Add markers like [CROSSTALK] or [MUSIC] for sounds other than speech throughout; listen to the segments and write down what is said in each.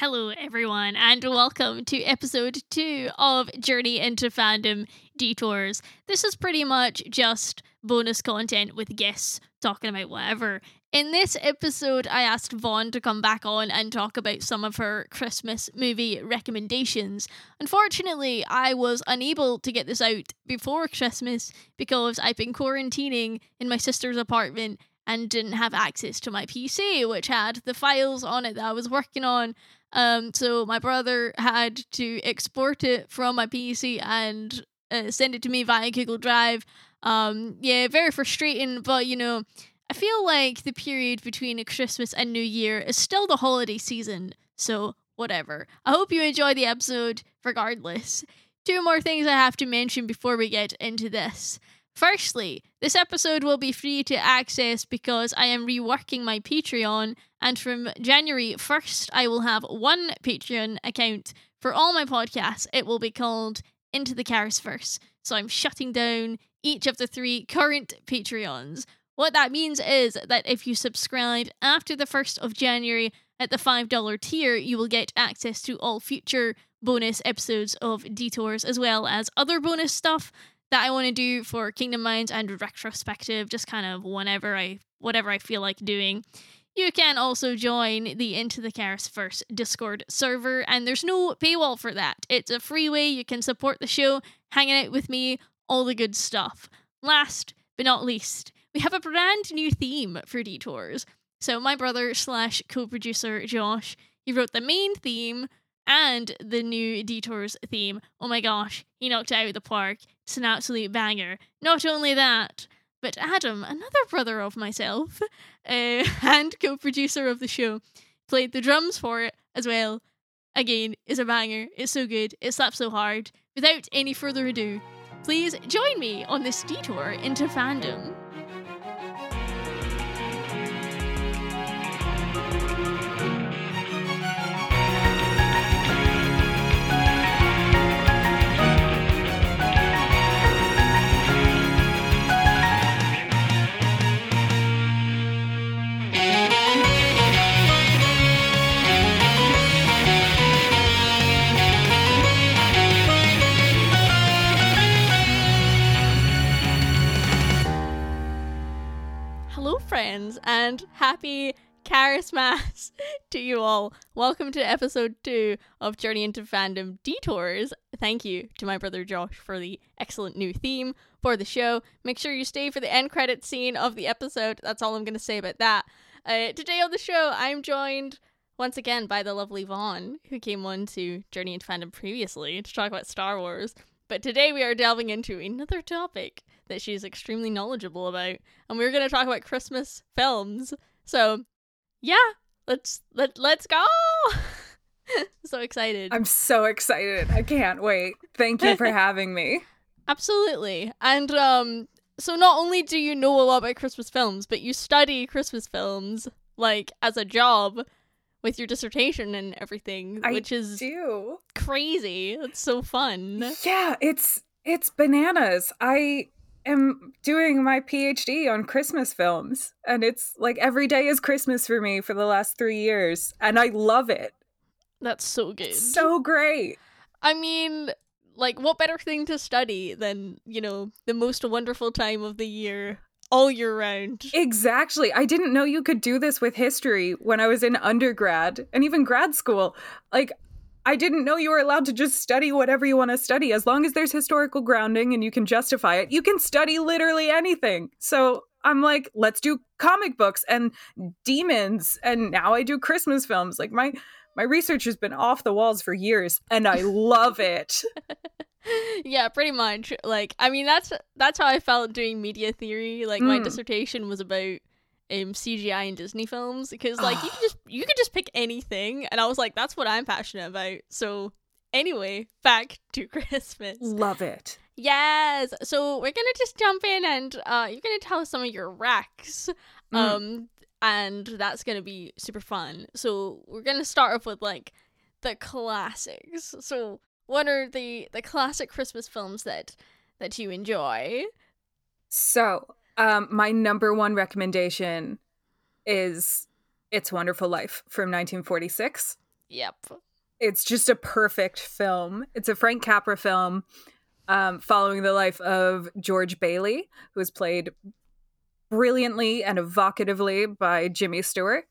Hello, everyone, and welcome to episode two of Journey into Fandom Detours. This is pretty much just bonus content with guests talking about whatever. In this episode, I asked Vaughn to come back on and talk about some of her Christmas movie recommendations. Unfortunately, I was unable to get this out before Christmas because I've been quarantining in my sister's apartment and didn't have access to my PC, which had the files on it that I was working on um, so my brother had to export it from my PC and uh, send it to me via Google Drive. Um, yeah, very frustrating, but you know, I feel like the period between Christmas and New Year is still the holiday season, so whatever. I hope you enjoy the episode regardless. Two more things I have to mention before we get into this. Firstly, this episode will be free to access because I am reworking my Patreon, and from January 1st, I will have one Patreon account for all my podcasts. It will be called Into the Carisverse. So I'm shutting down each of the three current Patreons. What that means is that if you subscribe after the 1st of January at the $5 tier, you will get access to all future bonus episodes of Detours as well as other bonus stuff that I want to do for Kingdom Minds and retrospective, just kind of whenever I whatever I feel like doing. You can also join the Into the Carisverse Discord server, and there's no paywall for that. It's a free way you can support the show, hanging out with me, all the good stuff. Last but not least, we have a brand new theme for Detours. So my brother slash co-producer Josh, he wrote the main theme and the new Detours theme. Oh my gosh, he knocked it out of the park. It's an absolute banger. Not only that, but Adam, another brother of myself, uh, [LAUGHS] and co producer of the show, played the drums for it as well. Again, is a banger. It's so good. It slaps so hard. Without any further ado, please join me on this detour into fandom. Friends, and happy Charismas [LAUGHS] to you all. Welcome to episode two of Journey into Fandom Detours. Thank you to my brother Josh for the excellent new theme for the show. Make sure you stay for the end credit scene of the episode. That's all I'm going to say about that. Uh, today on the show, I'm joined once again by the lovely Vaughn, who came on to Journey into Fandom previously to talk about Star Wars. But today we are delving into another topic that she's extremely knowledgeable about, and we're going to talk about Christmas films. So, yeah, let's let let's go. [LAUGHS] so excited. I'm so excited. I can't wait. Thank you for [LAUGHS] having me. Absolutely. And um so not only do you know a lot about Christmas films, but you study Christmas films like as a job with your dissertation and everything, I which is do. crazy. It's so fun. Yeah, it's it's bananas. I am doing my PhD on Christmas films, and it's like every day is Christmas for me for the last three years, and I love it. That's so good. So great. I mean, like, what better thing to study than, you know, the most wonderful time of the year all year round? Exactly. I didn't know you could do this with history when I was in undergrad and even grad school. Like, I didn't know you were allowed to just study whatever you want to study. As long as there's historical grounding and you can justify it, you can study literally anything. So I'm like, let's do comic books and demons. And now I do Christmas films. Like, my. My research has been off the walls for years and I love it. [LAUGHS] yeah, pretty much. Like, I mean, that's that's how I felt doing media theory. Like, my Mm. dissertation was about um CGI in Disney films because, like, you [SIGHS] can just you could just pick anything, and I was like, that's what I'm passionate about. So, anyway, back [LAUGHS] to Christmas. love it. Yes. So we're gonna just jump in, and uh, you're gonna tell us some of your racks. Mm. Um, and that's gonna be super fun. So we're gonna start off with like the classics. So what are the the classic Christmas films that that you enjoy? So, um, my number one recommendation is It's Wonderful Life from 1946. Yep. It's just a perfect film. It's a Frank Capra film um, following the life of George Bailey, who is played brilliantly and evocatively by Jimmy Stewart.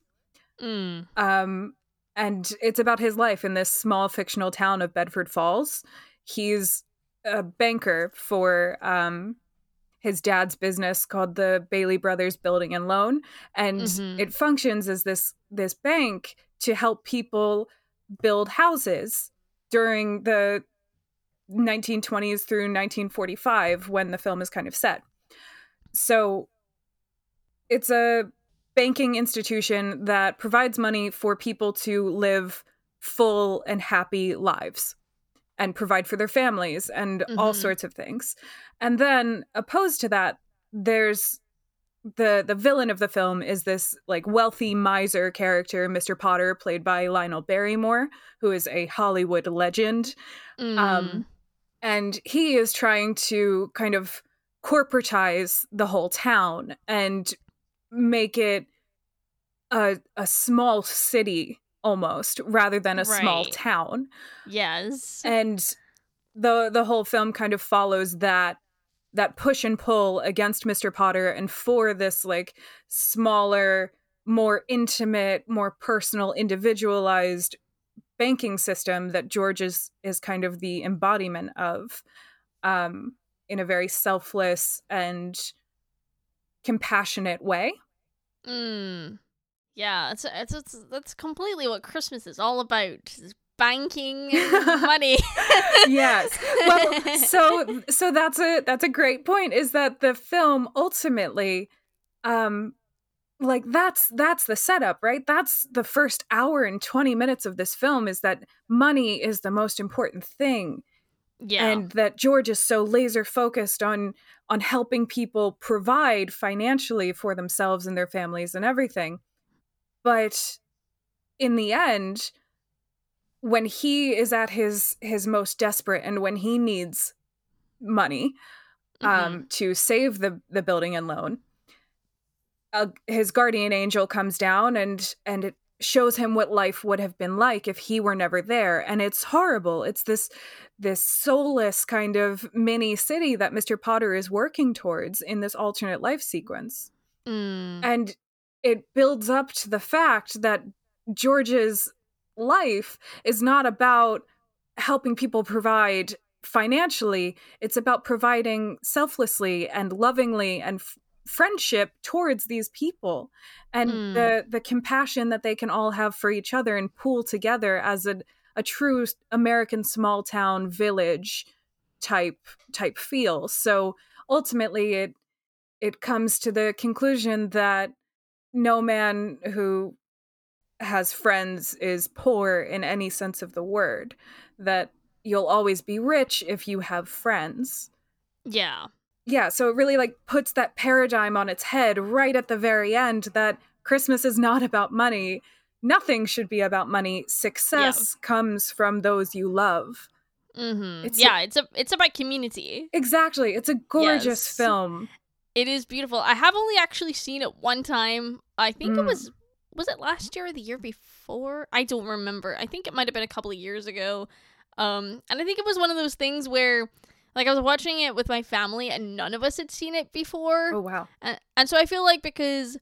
Mm. Um, and it's about his life in this small fictional town of Bedford Falls. He's a banker for um, his dad's business called the Bailey Brothers Building and Loan, and Mhm. it functions as this this bank to help people build houses during the 1920s through 1945 when the film is kind of set. So it's a banking institution that provides money for people to live full and happy lives and provide for their families and all Mhm. sorts of things. And then opposed to that, there's the the villain of the film is this like wealthy miser character, Mr. Potter, played by Lionel Barrymore, who is a Hollywood legend. Mm. Um, and he is trying to kind of corporatize the whole town and make it a a small city almost rather than a small town yes. and the the whole film kind of follows that that push and pull against Mr. Potter and for this like smaller more intimate more personal individualized banking system that George is is kind of the embodiment of um in a very selfless and compassionate way Mm. Yeah, it's, it's it's that's completely what Christmas is all about. Is banking [LAUGHS] money. yes. Well, [LAUGHS] so so that's a that's a great point is that the film ultimately um like that's that's the setup, right? That's the first hour and 20 minutes of this film is that money is the most important thing yeah. and that George is so laser focused on on helping people provide financially for themselves and their families and everything. But in the end, when he is at his his most desperate and when he needs money Mhm. um, to save the the building and loan, uh, his guardian angel comes down and and it shows him what life would have been like if he were never there and it's horrible it's this this soulless kind of mini city that mr potter is working towards in this alternate life sequence Mm. and it builds up to the fact that George's life is not about helping people provide financially it's about providing selflessly and lovingly and f- friendship towards these people and Mm. the the compassion that they can all have for each other and pool together as a a true American small town village type type feel so ultimately it it comes to the conclusion that no man who has friends is poor in any sense of the word that you'll always be rich if you have friends yeah. yeah so it really like puts that paradigm on its head right at the very end that christmas is not about money nothing should be about money success comes from those you love mm-hmm. It's- yeah, it's a it's about community. exactly it's a gorgeous Yes. film It is beautiful. I have only actually seen it one time. I think it Mm. was was it last year or the year before? I don't remember. I think it might have been a couple of years ago. Um, and I think it was one of those things where, like, I was watching it with my family and none of us had seen it before. oh wow And, and so I feel like because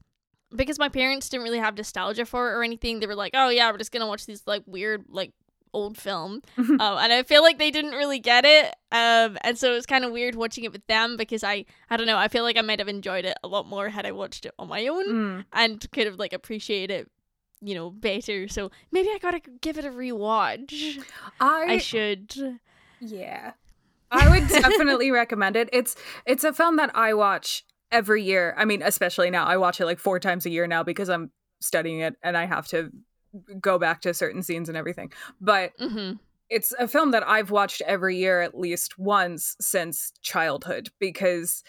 because my parents didn't really have nostalgia for it or anything, they were like, "Oh yeah, we're just gonna watch these like weird like old film," [LAUGHS] um, and I feel like they didn't really get it. Um, and so it was kind of weird watching it with them because I I don't know I feel like I might have enjoyed it a lot more had I watched it on my own Mm. and could have like appreciated it, you know, better. So maybe I gotta give it a rewatch. I, I should. Yeah. [LAUGHS] I would definitely recommend it. It's it's a film that I watch every year. I mean, especially now. I watch it like four times a year now because I'm studying it and I have to go back to certain scenes and everything. But hmm it's a film that I've watched every year at least once since childhood because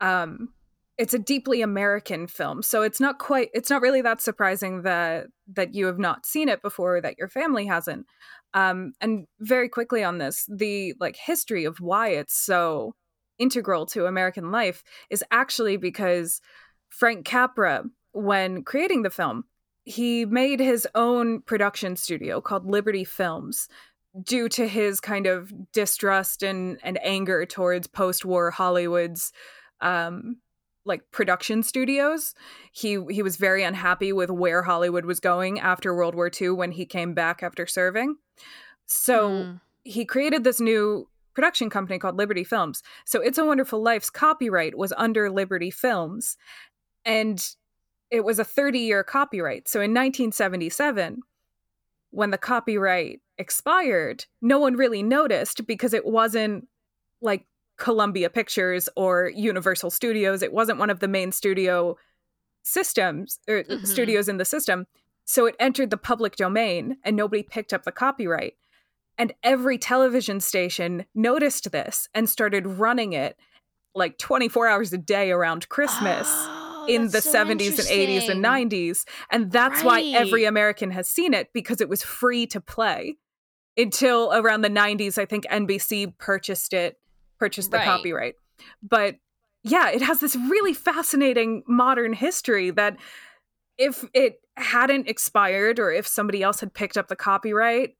um it's a deeply American film. So it's not quite it's not really that surprising that that you have not seen it before or that your family hasn't. Um and very quickly on this, the like history of why it's so integral to American life is actually because Frank Capra when creating the film he made his own production studio called Liberty Films due to his kind of distrust and, and anger towards post-war Hollywood's um, like production studios. He he was very unhappy with where Hollywood was going after World War II when he came back after serving. So mm. he created this new production company called Liberty Films. So It's a Wonderful Life's copyright was under Liberty Films and it was a 30-year copyright. So in 1977 when the copyright expired, no one really noticed because it wasn't like Columbia Pictures or Universal Studios. It wasn't one of the main studio systems or mm-hmm. studios in the system. So it entered the public domain and nobody picked up the copyright. And every television station noticed this and started running it like 24 hours a day around Christmas. In the so 70s and 80s and 90s. And that's right. why every American has seen it because it was free to play until around the 90s. I think NBC purchased it purchased the right. copyright. But yeah, it has this really fascinating modern history that if it hadn't expired or if somebody else had picked up the copyright,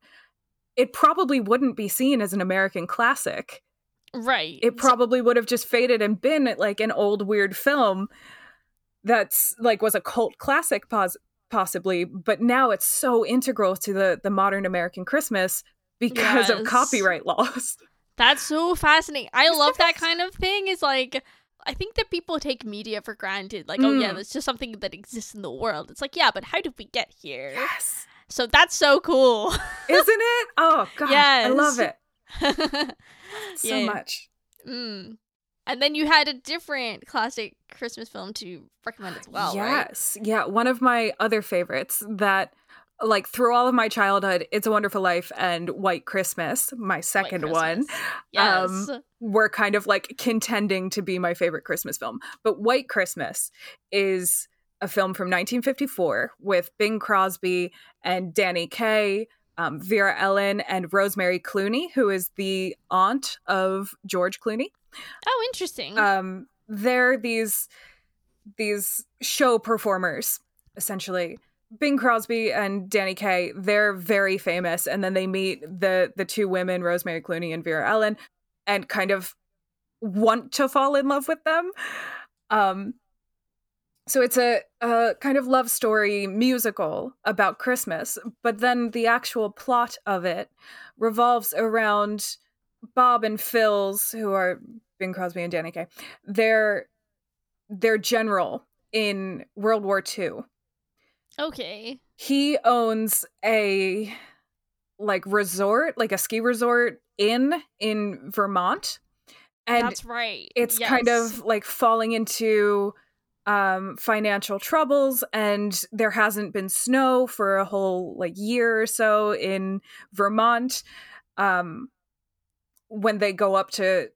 it probably wouldn't be seen as an American classic. Right. It probably would have just faded and been like an old weird film that's like was a cult classic pos- possibly, but now it's so integral to the the modern American Christmas because yes. of copyright laws. [LAUGHS] That's so fascinating. I love that kind of thing. Is like I think that people take media for granted. Like, mm. oh yeah, it's mm. just something that exists in the world. It's like, yeah, but how did we get here? Yes. So that's so cool. [LAUGHS] Isn't it? Oh god. Yes. I love it. [LAUGHS] so yeah. much. Mm. And then you had a different classic Christmas film to recommend as well. Yes. Right? Yeah. One of my other favorites that like through all of my childhood, It's a Wonderful Life and White Christmas, my second Christmas. one, yes. um, were kind of like contending to be my favorite Christmas film. But White Christmas is a film from 1954 with Bing Crosby and Danny Kaye, um, Vera Ellen, and Rosemary Clooney, who is the aunt of George Clooney. Oh, interesting. Um, they're these these show performers essentially Bing Crosby and Danny Kaye, they're very famous, and then they meet the the two women, Rosemary Clooney and Vera Ellen, and kind of want to fall in love with them. Um, so it's a, a kind of love story musical about Christmas, but then the actual plot of it revolves around Bob and Phil's, who are Bing Crosby and Danny Kaye. They're they're general in World War II Okay. He owns a like resort, like a ski resort in in Vermont. And That's right. It's yes. kind of like falling into um, financial troubles and there hasn't been snow for a whole like year or so in Vermont. Um, when they go up to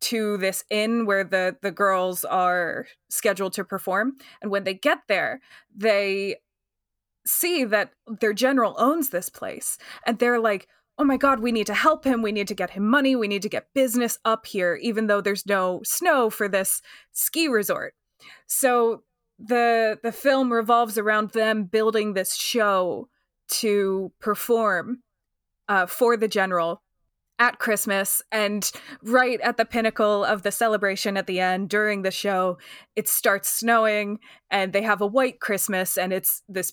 to this inn where the the girls are scheduled to perform and when they get there they see that their general owns this place and they're like oh my god we need to help him. We need to get him money. We need to get business up here even though there's no snow for this ski resort. So the the film revolves around them building this show to perform uh, for the general at Christmas and right at the pinnacle of the celebration at the end during the show it starts snowing and they have a white Christmas and it's this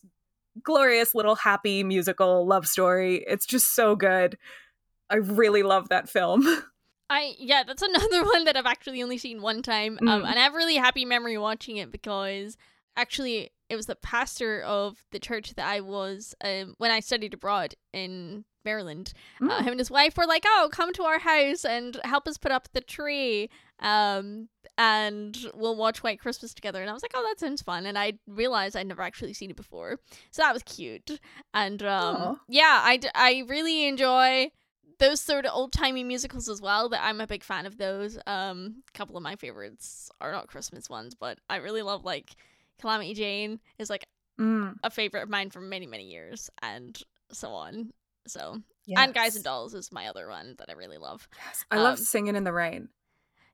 glorious little happy musical love story. It's just so good. I really love that film. [LAUGHS] I yeah, that's another [LAUGHS] one that I've actually only seen one time. Um, mm. Um, and I have really happy memory watching it because actually it was the pastor of the church that I was um when I studied abroad in Maryland. Uh, mm. Uh, him and his wife were like, "Oh, come to our house and help us put up the tree." Um, and we'll watch White Christmas together. And I was like, oh, that sounds fun. And I realized I'd never actually seen it before. So that was cute. And um, yeah, I, d- I really enjoy those sort of old timey musicals as well. That I'm a big fan of those. Um, a couple of my favorites are not Christmas ones, but I really love like Calamity Jane is like mm. a favorite of mine for many many years, and so on. So yes. and Guys and Dolls is my other one that I really love. Yes, I um, love Singing in the Rain.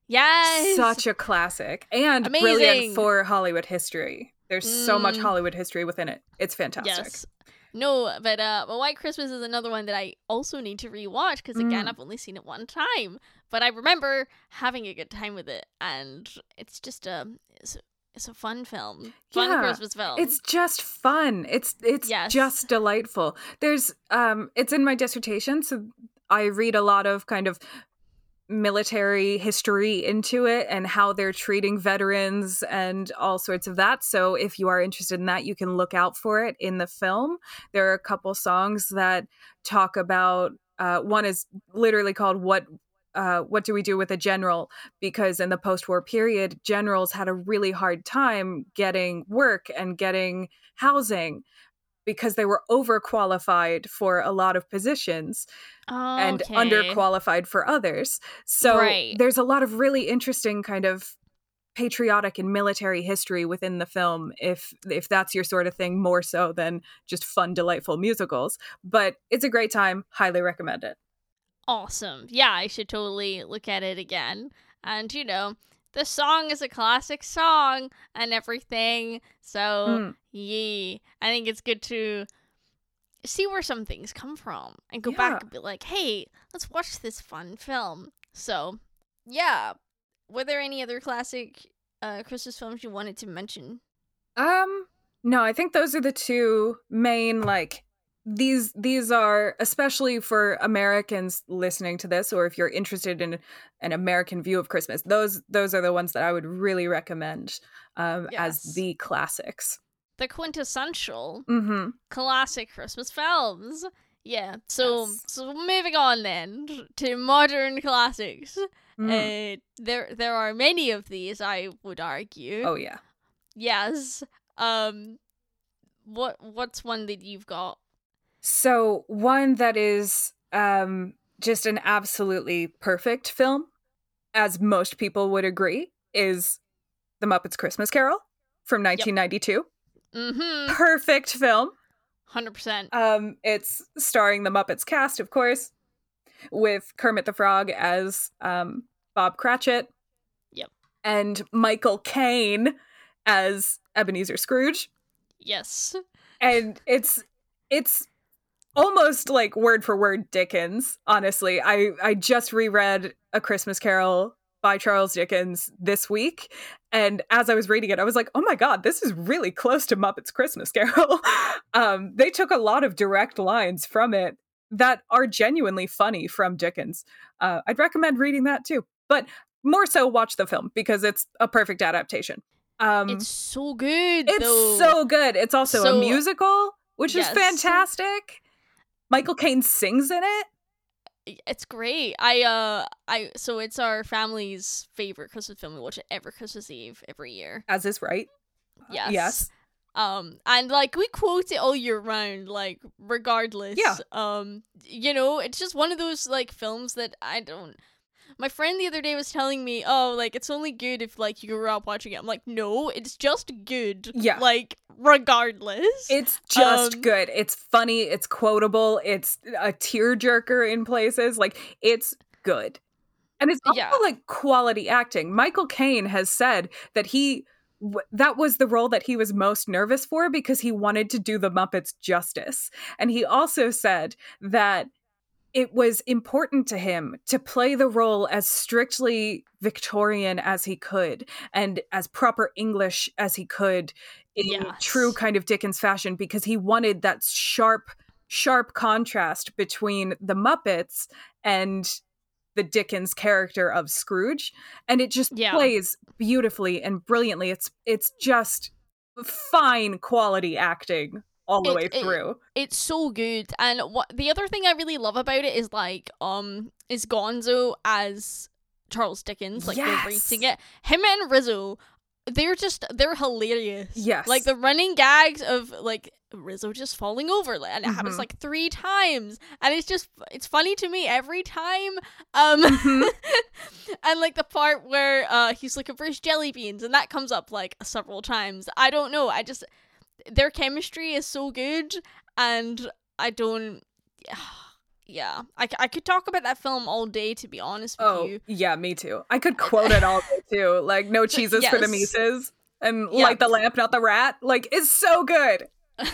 Yes. Such a classic and Amazing. brilliant for Hollywood history. There's so much Mm. Hollywood history within it. It's fantastic. Yes. No, but uh, but White Christmas is another one that I also need to rewatch because again, Mm. I've only seen it one time, but I remember having a good time with it, and it's just a it's a, it's a fun film, fun Yeah, Christmas film. It's just fun. It's it's Yes. just delightful. There's um it's in my dissertation, so I read a lot of kind of military history into it and how they're treating veterans and all sorts of that. So if you are interested in that, you can look out for it in the film. There are a couple songs that talk about uh, one is literally called what uh, what do we do with a general? Because in the post-war period, generals had a really hard time getting work and getting housing because they were overqualified for a lot of positions and Okay. underqualified for others. So Right. there's a lot of really interesting kind of patriotic and military history within the film if if that's your sort of thing more so than just fun delightful musicals but it's a great time highly recommend it awesome. Yeah, I should totally look at it again. And you know, the song is a classic song and everything. So Mm. yeah, I think it's good to see where some things come from and go Yeah. back and be like, hey, let's watch this fun film. So yeah, were there any other classic uh, Christmas films you wanted to mention? Um, no, I think those are the two main like these these are especially for Americans listening to this or if you're interested in an American view of Christmas. Those those are the ones that I would really recommend um as the classics. The quintessential Mhm. classic Christmas films. Yeah. So Yes. so moving on then to modern classics. Mm. Uh, there there are many of these, I would argue. oh yeah. Yes. Um what what's one that you've got? So one that is um just an absolutely perfect film as most people would agree is The Muppets Christmas Carol from 1992. Mhm. Perfect film. 100%. Um, it's starring the Muppets cast, of course, with Kermit the Frog as um, Bob Cratchit. Yep. And Michael Caine as Ebenezer Scrooge. Yes. And it's it's almost like word for word Dickens, honestly. I, I just reread A Christmas Carol by Charles Dickens this week. And as I was reading it, I was like, oh my God, this is really close to Muppets Christmas Carol. [LAUGHS] um, they took a lot of direct lines from it that are genuinely funny from Dickens. Uh, I'd recommend reading that too. But more so, watch the film because it's a perfect adaptation. Um, it's so good it's though. so good. It's also So- a musical, which Yes. is fantastic. Michael Caine sings in it. it's great. I uh I so it's our family's favorite Christmas film. We watch it every Christmas Eve every year. as is right. Yes. Yes. Um and like we quote it all year round, like regardless. Yeah. Um you know, it's just one of those like films that I don't my friend the other day was telling me, "Oh, like it's only good if like you grew up watching it." I'm like, "No, it's just good." Yeah. Like regardless. It's just Um, good. It's funny. It's quotable. It's a tearjerker in places. Like it's good, and it's also Yeah. like quality acting. Michael Caine has said that he that was the role that he was most nervous for because he wanted to do the Muppets justice, and he also said that it was important to him to play the role as strictly Victorian as he could and as proper English as he could in Yes. true kind of Dickens fashion because he wanted that sharp, sharp contrast between the Muppets and the Dickens character of Scrooge. And it just Yeah. plays beautifully and brilliantly. It's it's just fine quality acting all the It- way it- through. it's so good and what the other thing i really love about it is like um is gonzo as charles dickens like Yes. racing it him and rizzo they're just they're hilarious Yes. like the running gags of like rizzo just falling over and it happens Mhm. like three times and it's just it's funny to me every time um Mhm. [LAUGHS] and like the part where uh he's looking for his jelly beans and that comes up like several times i don't know i just their chemistry is so good and i don't [SIGHS] yeah I, I could talk about that film all day to be honest with Oh, you yeah, me too. I could quote it all day too. Like no [LAUGHS] cheeses for the Mises. and Yeah. light the lamp, not the rat. Like, it's so good. [LAUGHS]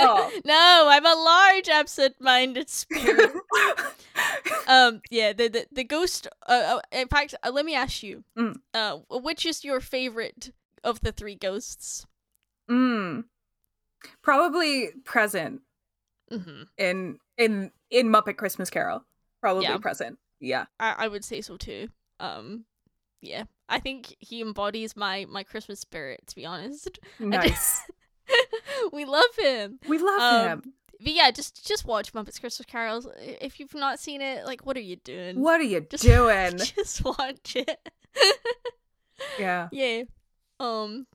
Oh. no, I'm a large absent-minded spirit. [LAUGHS] um, yeah, the the, the ghost. Uh, uh, in fact, uh, let me ask you. Mm. Uh, which is your favorite of the three ghosts? mm. Probably present hmm in in in Muppet Christmas Carol. Probably Yeah. present. Yeah. I I would say so too. Um, yeah, I think he embodies my my Christmas spirit. To be honest, [LAUGHS] Nice. [LAUGHS] we love him. we love Um, him. But yeah, just just watch Muppets Christmas Carols. If you've not seen it, like, what are you doing? What are you Just- doing? [LAUGHS] just watch it. yeah. yeah. Um.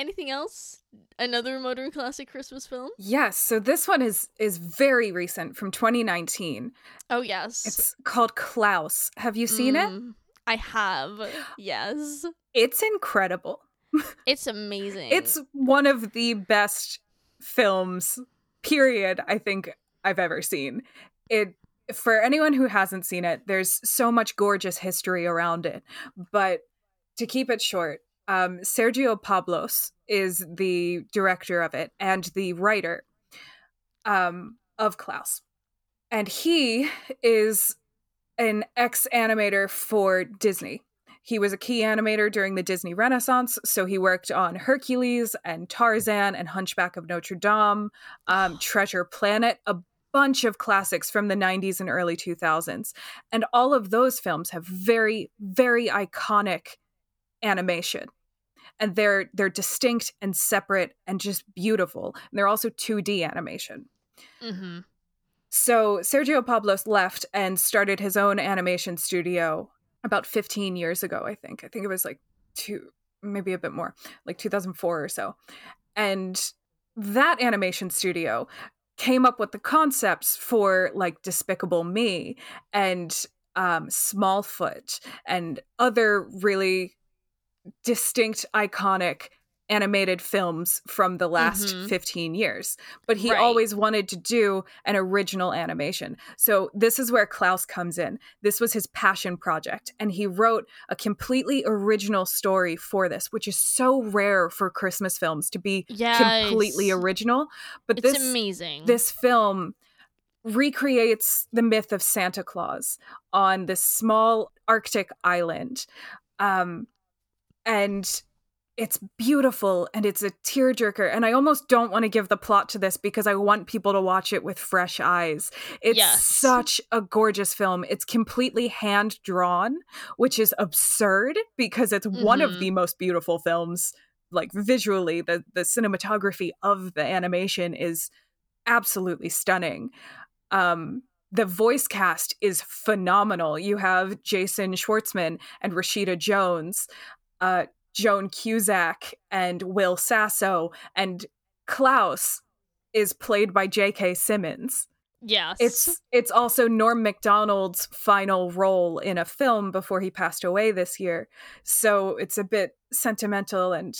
Anything else? Another modern classic Christmas film? Yes, so this one is is very recent from 2019. Oh yes. It's called Klaus. Have you seen it? Mm, I have. [GASPS] Yes. It's incredible. [LAUGHS] It's amazing. It's one of the best films period I think I've ever seen. It for anyone who hasn't seen it, there's so much gorgeous history around it. But to keep it short, um, Sergio Pablos is the director of it and the writer um, of Klaus. And he is an ex animator for Disney. He was a key animator during the Disney Renaissance, so he worked on Hercules and Tarzan and Hunchback of Notre Dame, um, [SIGHS] Treasure Planet, a bunch of classics from the 90s and early 2000s. And all of those films have very, very iconic animation. And they're they're distinct and separate and just beautiful. And they're also 2D animation. hmm So Sergio Pablos left and started his own animation studio about 15 years ago, I think. I think it was like two, maybe a bit more, like 2004 or so. And that animation studio came up with the concepts for like Despicable Me and um, Smallfoot and other really distinct, iconic animated films from the last Mhm. 15 years. But he Right. always wanted to do an original animation. So this is where Klaus comes in. This was his passion project. And he wrote a completely original story for this, which is so rare for Christmas films to be completely original. But It's this amazing. this film recreates the myth of Santa Claus on this small Arctic island. Um, and it's beautiful and it's a tearjerker. And I almost don't want to give the plot to this because I want people to watch it with fresh eyes. It's Yes. such a gorgeous film. It's completely hand drawn, which is absurd because it's one of Mhm. the most beautiful films. Like visually, the the cinematography of the animation is absolutely stunning. Um, the voice cast is phenomenal. You have Jason Schwartzman and Rashida Jones, uh, Joan Cusack and Will Sasso, and Klaus is played by J.K. Simmons. yes. It's it's also Norm Macdonald's final role in a film before he passed away this year. So it's a bit sentimental and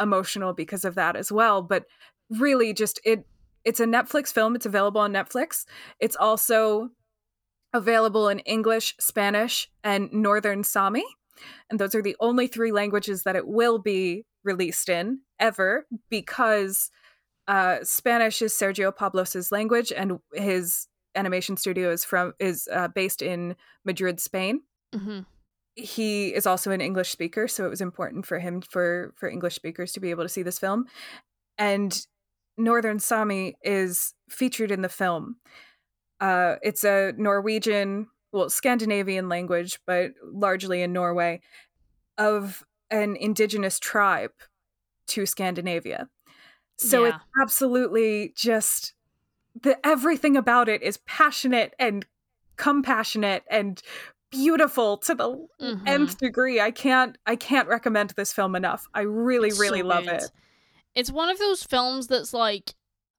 emotional because of that as well, but really just it it's a Netflix film. It's available on Netflix. It's also available in English, Spanish, and Northern Sami. And those are the only three languages that it will be released in ever because uh, Spanish is Sergio Pablos's language, and his animation studio is from is uh, based in Madrid, Spain. Mhm. He is also an English speaker, so it was important for him for for English speakers to be able to see this film. And Northern Sami is featured in the film. Uh, it's a Norwegian, well, Scandinavian language, but largely in Norway, of an indigenous tribe to Scandinavia. So it's absolutely just the everything about it is passionate and compassionate and beautiful to the Mhm. nth degree. I can't I can't recommend this film enough. I really It's really so love good. it. It's one of those films that's like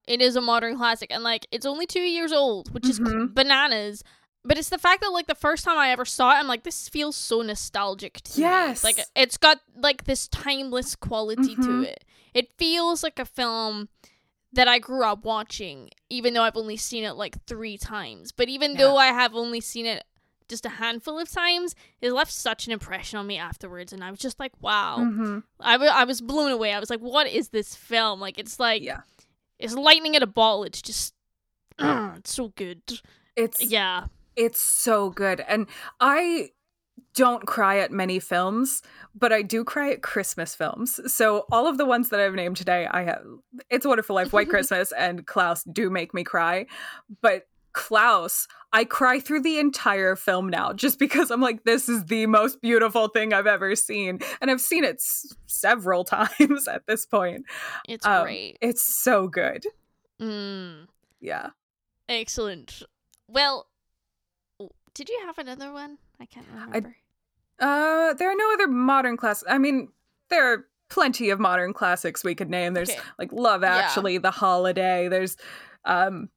it is a modern classic and like it's only 2 years old, which is Mhm. bananas. But it's the fact that like the first time I ever saw it, I'm like, this feels so nostalgic to me. Yes. me. Like it's got like this timeless quality to Mhm. it. It feels like a film that I grew up watching, even though I've only seen it like three times. But even Yeah. though I have only seen it just a handful of times, it left such an impression on me afterwards. And I was just like, wow. hmm I, w- I was blown away. I was like, what is this film? Like, it's like, Yeah. it's lightning in a bottle. It's just, [CLEARS THROAT] it's so good. It's Yeah. It's so good. And I don't cry at many films, but I do cry at Christmas films. So all of the ones that I've named today, I have It's a Wonderful Life, White [LAUGHS] Christmas, and Klaus do make me cry. But Klaus, I cry through the entire film now just because I'm like, this is the most beautiful thing I've ever seen. And I've seen it s- several [LAUGHS] times at this point. It's Um, great. It's so good. Mm, Yeah. excellent. Well, did you have another one? I can't remember. Uh, there are no other modern class. I mean, there are plenty of modern classics we could name. There's Okay. like Love Yeah. Actually, The Holiday. There's um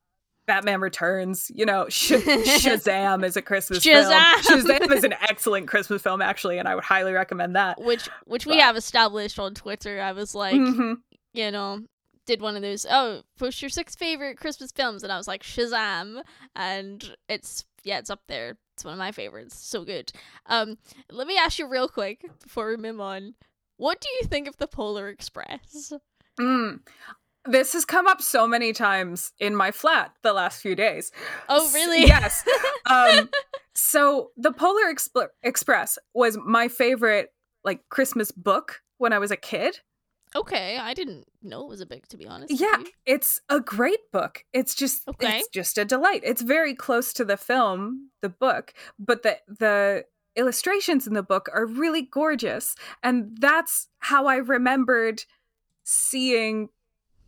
Batman Returns. You know, [LAUGHS] Sh- Shazam is a Christmas Shazam! film. Shazam is an excellent Christmas film, actually, and I would highly recommend that. which which we have established on Twitter. I was like, Mhm. you know, did one of those. Oh, post your six favorite Christmas films, and I was like Shazam, and it's yeah, it's up there. It's one of my favorites. So good. Um, let me ask you real quick before we move on. What do you think of the Polar Express? Mm. This has come up so many times in my flat the last few days. Oh, really? yes. [LAUGHS] Um, so the Polar Expl- Express was my favorite like Christmas book when I was a kid. Okay, I didn't know it was a book to be honest. Yeah, it's a great book. It's just Okay. it's just a delight. It's very close to the film, the book, but the the illustrations in the book are really gorgeous. And that's how I remembered seeing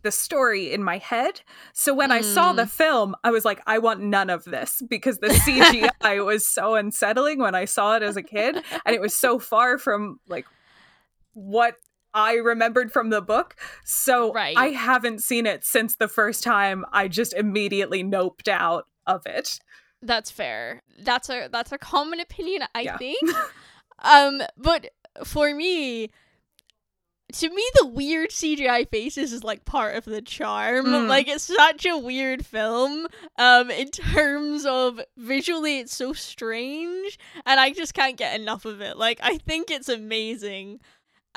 the story in my head. So when I saw the mm. film, I was like, I want none of this because the [LAUGHS] CGI was so unsettling when I saw it as a kid. And it was so far from like what I remembered from the book. So Right. I haven't seen it since the first time I just immediately noped out of it. That's fair. That's a that's a common opinion, I Yeah. think. [LAUGHS] um, but for me, to me, the weird CGI faces is like part of the charm. Mm. Like it's such a weird film. Um, in terms of visually, it's so strange, and I just can't get enough of it. Like I think it's amazing.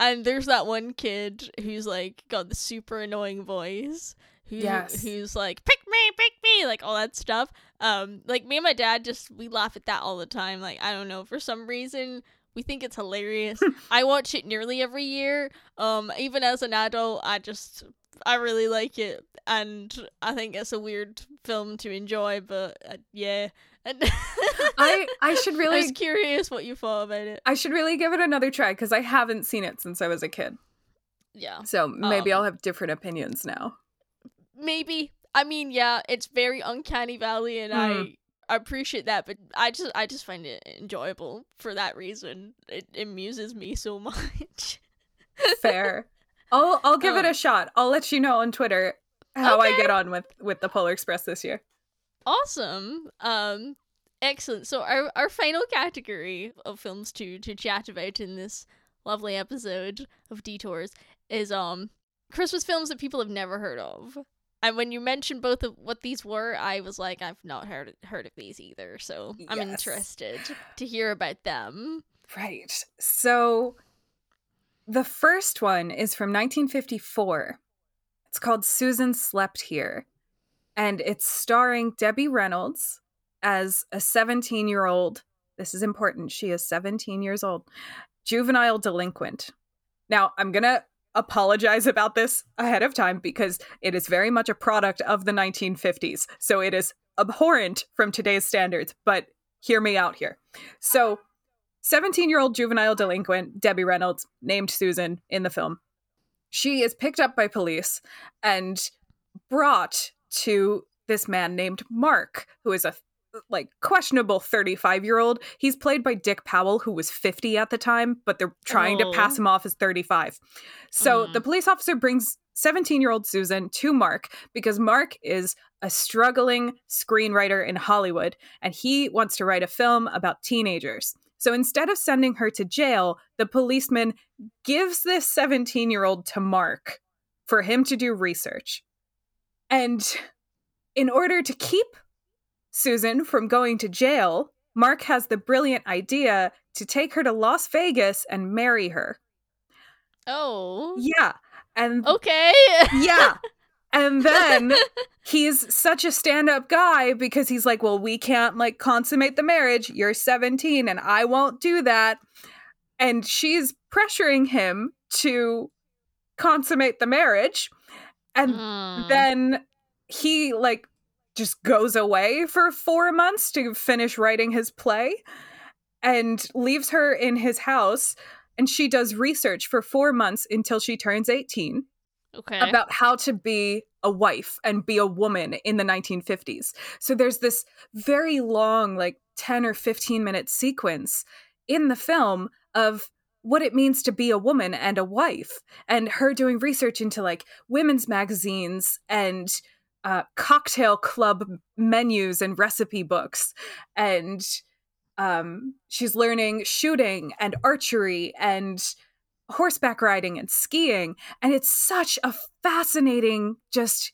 And there's that one kid who's like got the super annoying voice. Who, Yes. who's like pick me, pick me, like all that stuff. Um, like me and my dad just we laugh at that all the time. Like I don't know for some reason we think it's hilarious. [LAUGHS] I watch it nearly every year. Um, even as an adult, I just I really like it, and I think it's a weird film to enjoy. But uh, yeah, [LAUGHS] I I should I really was curious what you thought about it. I should really give it another try because I haven't seen it since I was a kid. Yeah, So maybe Um, I'll have different opinions now. maybe. I mean, yeah, it's very uncanny valley, and Mm. I. I appreciate that, but I just I just find it enjoyable for that reason. It amuses me so [LAUGHS] much. Fair. I'll I'll give it Um, a shot. I'll let you know on Twitter how I get on with with the Polar Express this year. Awesome. Um excellent. So our our final category of films to to chat about in this lovely episode of Detours is um Christmas films that people have never heard of. And when you mentioned both of what these were, I was like, I've not heard heard of these either. So I'm Yes. interested to hear about them. Right. So the first one is from 1954. It's called Susan Slept Here. And it's starring Debbie Reynolds as a 17 year old. This is important. She is 17 years old, juvenile delinquent. Now, I'm going to apologize about this ahead of time because it is very much a product of the 1950s. So it is abhorrent from today's standards, but hear me out here. So 17 year old juvenile delinquent Debbie Reynolds, named Susan in the film, she is picked up by police and brought to this man named Mark, who is a like questionable 35 year old. He's played by Dick Powell, who was 50 at the time, but they're trying to pass Oh. him off as 35. So Mm. the police officer brings 17 year old Susan to Mark because Mark is a struggling screenwriter in Hollywood and he wants to write a film about teenagers. So instead of sending her to jail, the policeman gives this 17 year old to Mark for him to do research. And in order to keep Susan from going to jail, Mark has the brilliant idea to take her to Las Vegas and marry her. Oh. Yeah. And Okay. yeah. [LAUGHS] And then he's such a stand-up guy because he's like, "Well, we can't like consummate the marriage. You're 17 and I won't do that." And she's pressuring him to consummate the marriage. And Mm. then he like just goes away for 4 months to finish writing his play and leaves her in his house and she does research for 4 months until she turns 18 okay. about how to be a wife and be a woman in the 1950s. So there's this very long, like 10 or 15 minute sequence in the film of what it means to be a woman and a wife, and her doing research into like women's magazines and uh, cocktail club menus and recipe books. And um, she's learning shooting and archery and horseback riding and skiing and it's such a fascinating just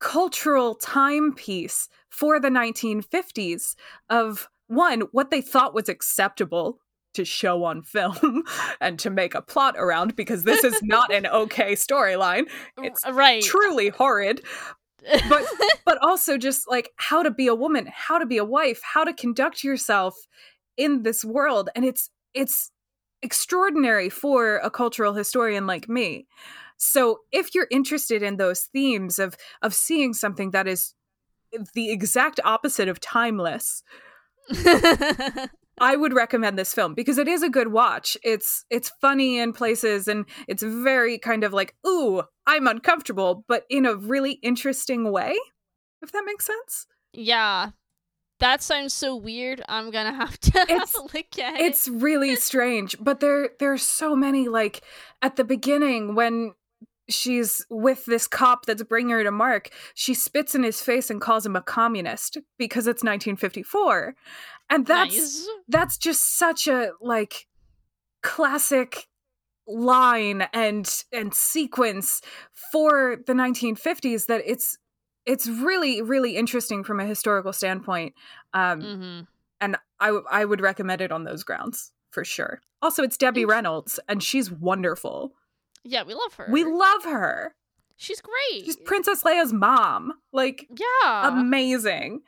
cultural timepiece for the 1950s of one what they thought was acceptable to show on film [LAUGHS] and to make a plot around because this is not an okay storyline. It's right. truly horrid. But [LAUGHS] but also just like how to be a woman how to be a wife how to conduct yourself in this world. And it's it's extraordinary for a cultural historian like me. So if you're interested in those themes of of seeing something that is the exact opposite of timeless [LAUGHS] I would recommend this film because it is a good watch. It's it's funny in places and it's very kind of like, ooh, I'm uncomfortable, but in a really interesting way. If that makes sense. yeah. That sounds so weird. I'm gonna have to [LAUGHS] It's- look at it. It's really strange, but there there are so many like at the beginning when she's with this cop that's bringing her to Mark, she spits in his face and calls him a communist because it's 1954. And that's nice. that's just such a like classic line and and sequence for the 1950s that it's it's really really interesting from a historical standpoint um hmm and I w- I would recommend it on those grounds for sure also it's debbie reynolds and she's wonderful Yeah, we love her. we love her She's great. she's princess leia's mom like yeah. amazing.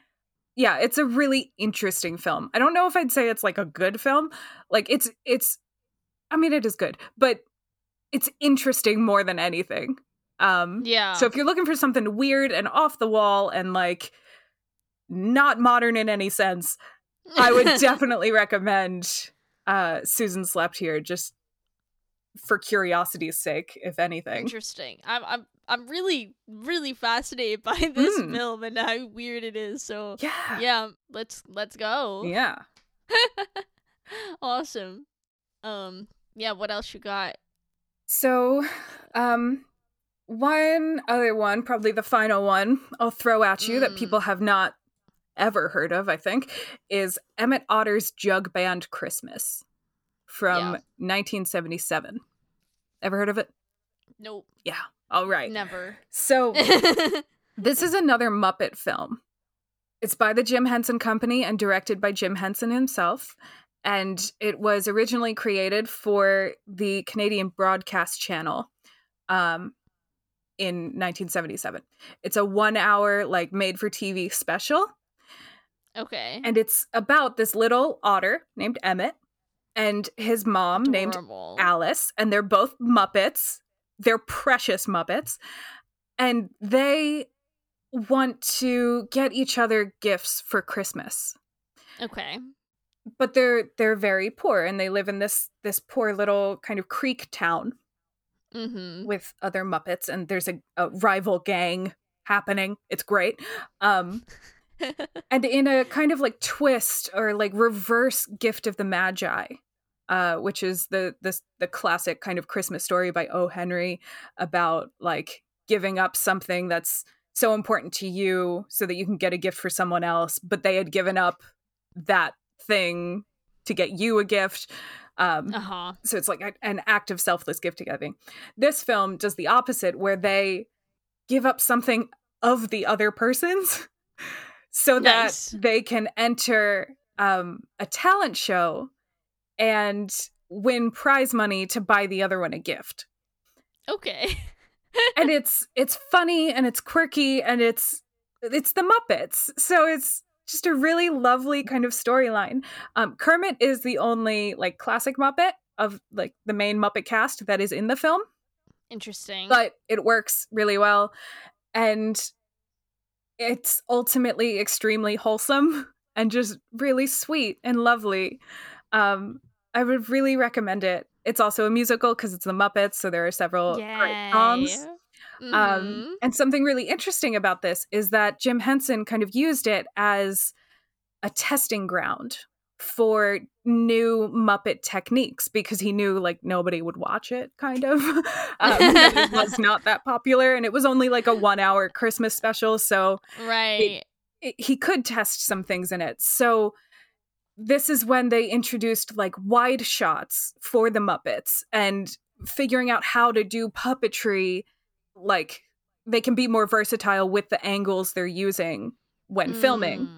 Yeah, it's a really interesting film. I don't know if I'd say it's like a good film. Like it's it's I mean it is good, but it's interesting more than anything. Um yeah. so if you're looking for something weird and off the wall and like not modern in any sense, I would [LAUGHS] definitely recommend uh Susan Slept Here just for curiosity's sake, if anything. Interesting. I'm I'm I'm really really fascinated [LAUGHS] by this Mm. film and how weird it is. So Yeah. yeah, let's let's go. [LAUGHS] Yeah. awesome. Um yeah, what else you got? So, um, one other one, probably the final one, I'll throw at you that Mm. people have not ever heard of, I think, is Emmett Otter's Jug Band Christmas from Yeah. 1977. Ever heard of it? Nope. Yeah. All right. Never. So, [LAUGHS] this is another Muppet film. It's by the Jim Henson Company and directed by Jim Henson himself. And it was originally created for the Canadian Broadcast Channel um, in 1977. It's a one hour, like, made for TV special. okay. And it's about this little otter named Emmett and his mom named Alice, and they're both Muppets. They're precious Muppets. And they want to get each other gifts for Christmas. Okay. But they're they're very poor and they live in this this poor little kind of creek town Mm-hmm. with other Muppets and there's a, a rival gang happening. It's great. Um [LAUGHS] and in a kind of like twist or like reverse gift of the magi uh which is the the the classic kind of christmas story by o henry about like giving up something that's so important to you so that you can get a gift for someone else but they had given up that thing to get you a gift um uh-huh. so it's like a, an act of selfless gift giving. This film does the opposite, where they give up something of the other person's [LAUGHS] so that they can enter um, a talent show and win prize money to buy the other one a gift. Okay. [LAUGHS] and it's it's funny and it's quirky and it's it's the Muppets. So it's just a really lovely kind of storyline. Um, Kermit is the only like classic Muppet of like the main Muppet cast that is in the film. Interesting. But it works really well. And it's ultimately extremely wholesome and just really sweet and lovely. Um, I would really recommend it. It's also a musical because it's the Muppets, so there are several great songs. Um, mm-hmm. Um, and something really interesting about this is that Jim Henson kind of used it as a testing ground for new Muppet techniques because he knew like nobody would watch it, kind of. [LAUGHS] um, it was [LAUGHS] not that popular, and it was only like a one-hour Christmas special, so right, it, it, he could test some things in it. So this is when they introduced like wide shots for the Muppets and figuring out how to do puppetry like they can be more versatile with the angles they're using when mm. filming.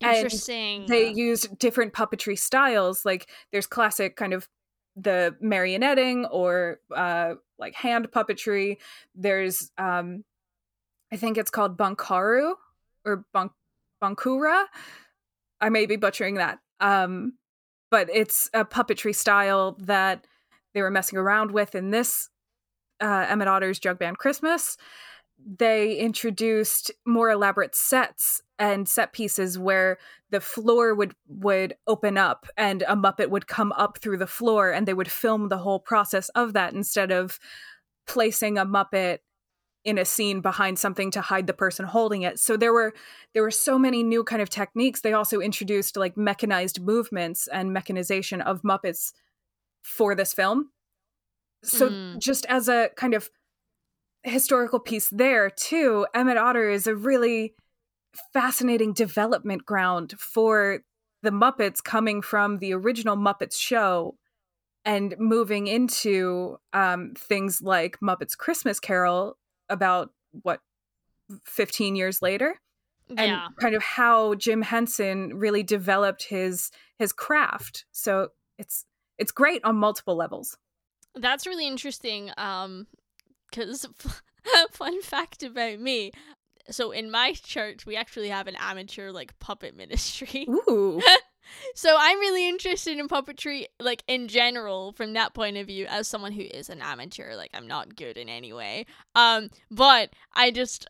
Interesting. And they use different puppetry styles. Like there's classic kind of the marionetting or uh like hand puppetry. There's um I think it's called Bunkaru or Bunk Bunkura. I may be butchering that. Um but it's a puppetry style that they were messing around with in this uh, Emmett Otter's Jug Band Christmas, they introduced more elaborate sets and set pieces where the floor would would open up and a muppet would come up through the floor and they would film the whole process of that instead of placing a muppet in a scene behind something to hide the person holding it. So there were there were so many new kind of techniques. They also introduced like mechanized movements and mechanization of muppets for this film. So mm. just as a kind of historical piece there too emmett otter is a really fascinating development ground for the muppets coming from the original muppets show and moving into um, things like muppets christmas carol about what 15 years later and yeah. kind of how jim henson really developed his his craft so it's it's great on multiple levels that's really interesting. Um, because [LAUGHS] fun fact about me. So in my church, we actually have an amateur like puppet ministry. Ooh. [LAUGHS] so I'm really interested in puppetry, like in general, from that point of view, as someone who is an amateur. Like I'm not good in any way. Um, but I just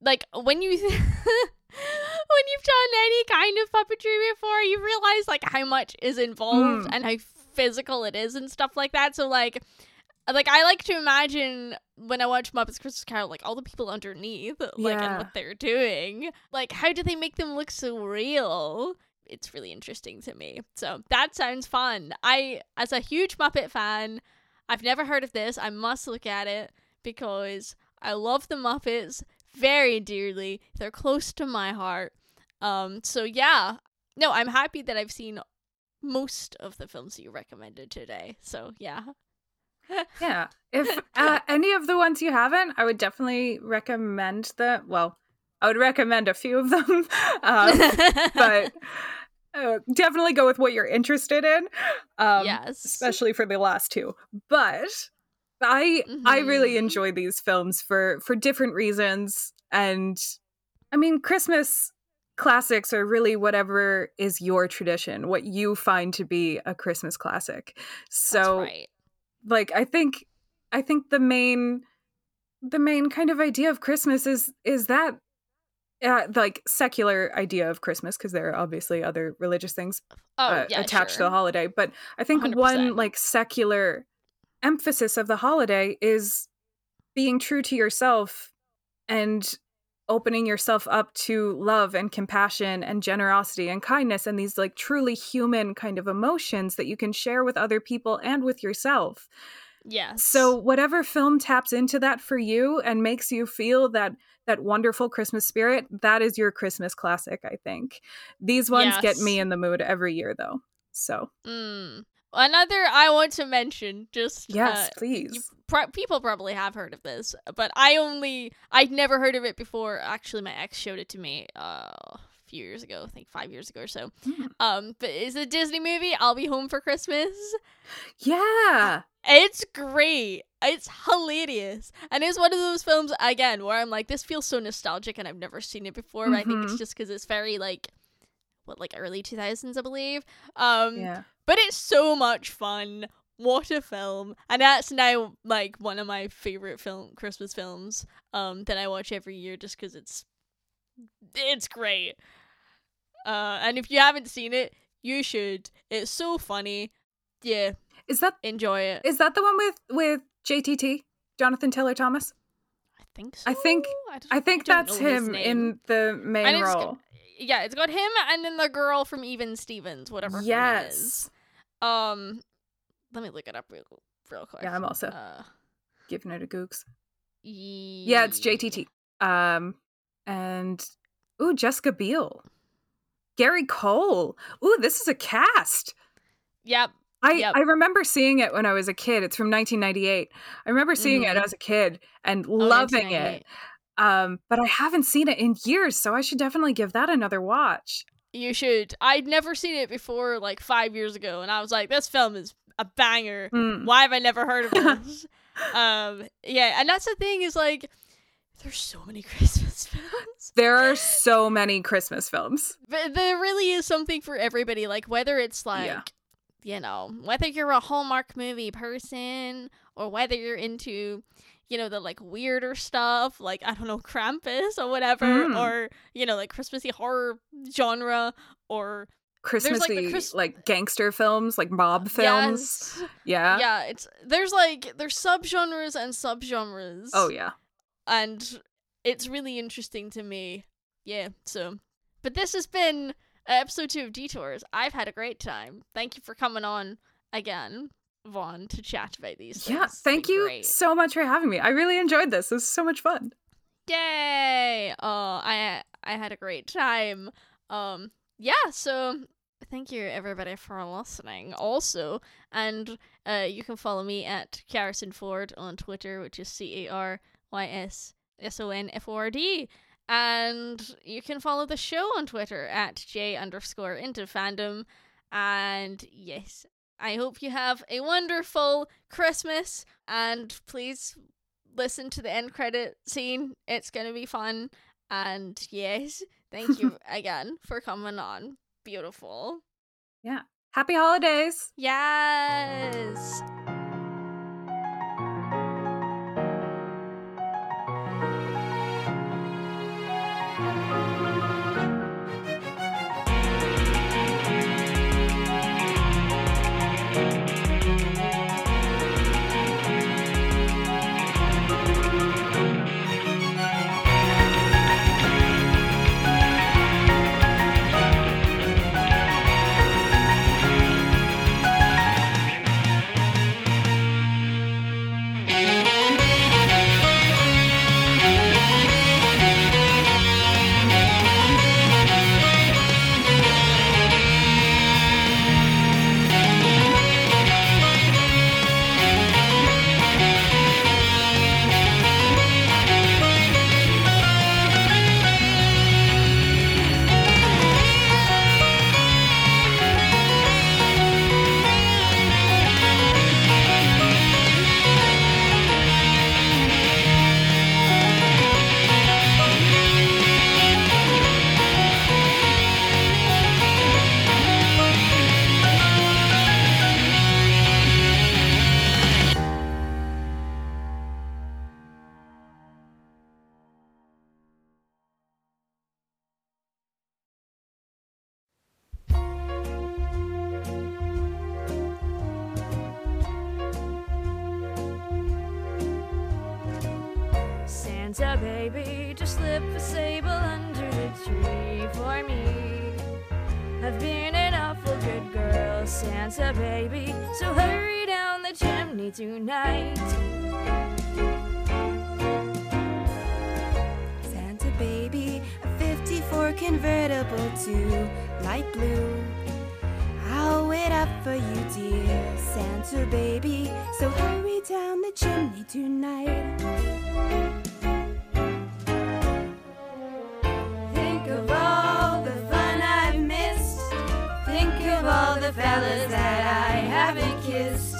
like when you. [LAUGHS] when you've done any kind of puppetry before, you realize like how much is involved mm. and how physical it is and stuff like that. So like like I like to imagine when I watch Muppets Christmas Carol, like all the people underneath, like yeah. and what they're doing. Like how do they make them look so real? It's really interesting to me. So that sounds fun. I as a huge Muppet fan, I've never heard of this. I must look at it because I love the Muppets very dearly. They're close to my heart. Um so yeah. No, I'm happy that I've seen most of the films you recommended today. So yeah. [LAUGHS] yeah. If [LAUGHS] uh, any of the ones you haven't, I would definitely recommend the. Well, I would recommend a few of them, [LAUGHS] um, but uh, definitely go with what you're interested in. Um, yes, especially for the last two. But I mm-hmm. I really mm-hmm. enjoy these films for for different reasons, and I mean Christmas classics are really whatever is your tradition, what you find to be a Christmas classic. So right. like I think I think the main the main kind of idea of Christmas is is that uh, like secular idea of Christmas because there are obviously other religious things oh, uh, yeah, attached sure. to the holiday, but I think 100%. one like secular emphasis of the holiday is being true to yourself and opening yourself up to love and compassion and generosity and kindness and these like truly human kind of emotions that you can share with other people and with yourself. Yes. So whatever film taps into that for you and makes you feel that that wonderful Christmas spirit, that is your Christmas classic, I think. These ones yes. get me in the mood every year though. So. Mm. Another I want to mention, just yes, uh, please. People probably have heard of this, but I only I'd never heard of it before. Actually, my ex showed it to me uh, few years ago, I think five years ago or so. Um, but it's a Disney movie. I'll be home for Christmas. Yeah. It's great. It's hilarious. And it's one of those films again where I'm like, this feels so nostalgic and I've never seen it before. But I think it's Mhm. just because it's very like what like early 2000s, I believe. Um, Yeah. but it's so much fun. What a film. And that's now like one of my favorite film Christmas films um that I watch every year just cuz it's it's great. Uh and if you haven't seen it, you should. It's so funny. Yeah, Is that enjoy it. is that the one with with JTT? Jonathan Taylor Thomas? I think so. I think- don't- I think don't that's him in the main And role. got- yeah, it's got him and then the girl from Even Stevens, whatever her name is. Yes. Um let me look it up real real quick. Yeah, I'm also uh giving it a gooks. Yeah, it's JTT. Um, and ooh, Jessica Biel, Gary Cole. Ooh, this is a cast. Yep. I Yep. I remember seeing it when I was a kid. It's from 1998. I remember seeing it Mhm. as a kid and Oh, loving it. Um, but I haven't seen it in years, so I should definitely give that another watch. You should. I'd never seen it before, like five years ago, and I was like, "This film is a banger. Mm. Why have I never heard of [LAUGHS] this?" [LAUGHS] um, yeah, and that's the thing is like, there's so many [LAUGHS] Christmas films, There are so many Christmas films. but there really is something for everybody. Like whether it's like, Yeah. you know, whether you're a Hallmark movie person or whether you're into, you know, the like weirder stuff, like I don't know, Krampus or whatever, Mm. or you know, like Christmassy horror genre or Christmassy, Chris- like gangster films, like mob films. Yes. [LAUGHS] Yeah. yeah it's there's like there's subgenres and subgenres Oh yeah. And it's really interesting to me yeah so but this has been episode two of detours i've had a great time thank you for coming on again vaughn to chat about these Yeah. Thank you great. so much for having me. I really enjoyed this. This was so much fun. yay oh i i had a great time um yeah so thank you everybody for listening also and uh you can follow me at Carysson Ford on Twitter which is C A R Y S S O N F O R D. And you can follow the show on Twitter at J underscore into fandom. And yes I hope you have a wonderful Christmas. And please listen to the end credit scene. It's gonna be fun. And yes thank you [LAUGHS] again for coming on. Beautiful. Yeah. Happy holidays. Yes. Santa baby, so hurry down the chimney tonight. Santa baby, a 54 convertible to light blue. I'll wait up for you, dear Santa baby. So hurry down the chimney tonight. Fellas that I haven't kissed.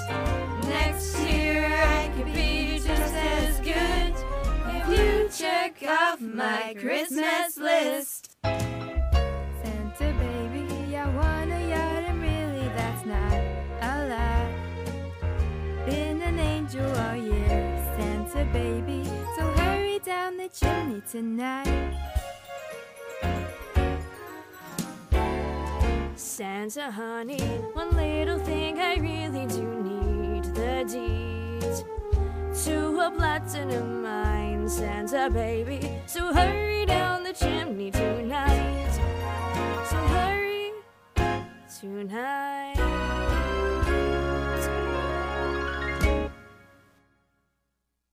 Next year I could be just as good if you check off my Christmas list. Santa baby, I want a yacht, and really that's not a lot. Been an angel all year, Santa baby, so hurry down the chimney tonight. Santa honey, one little thing I really do need the deed to a platinum mine, Santa baby. So hurry down the chimney tonight. So hurry tonight.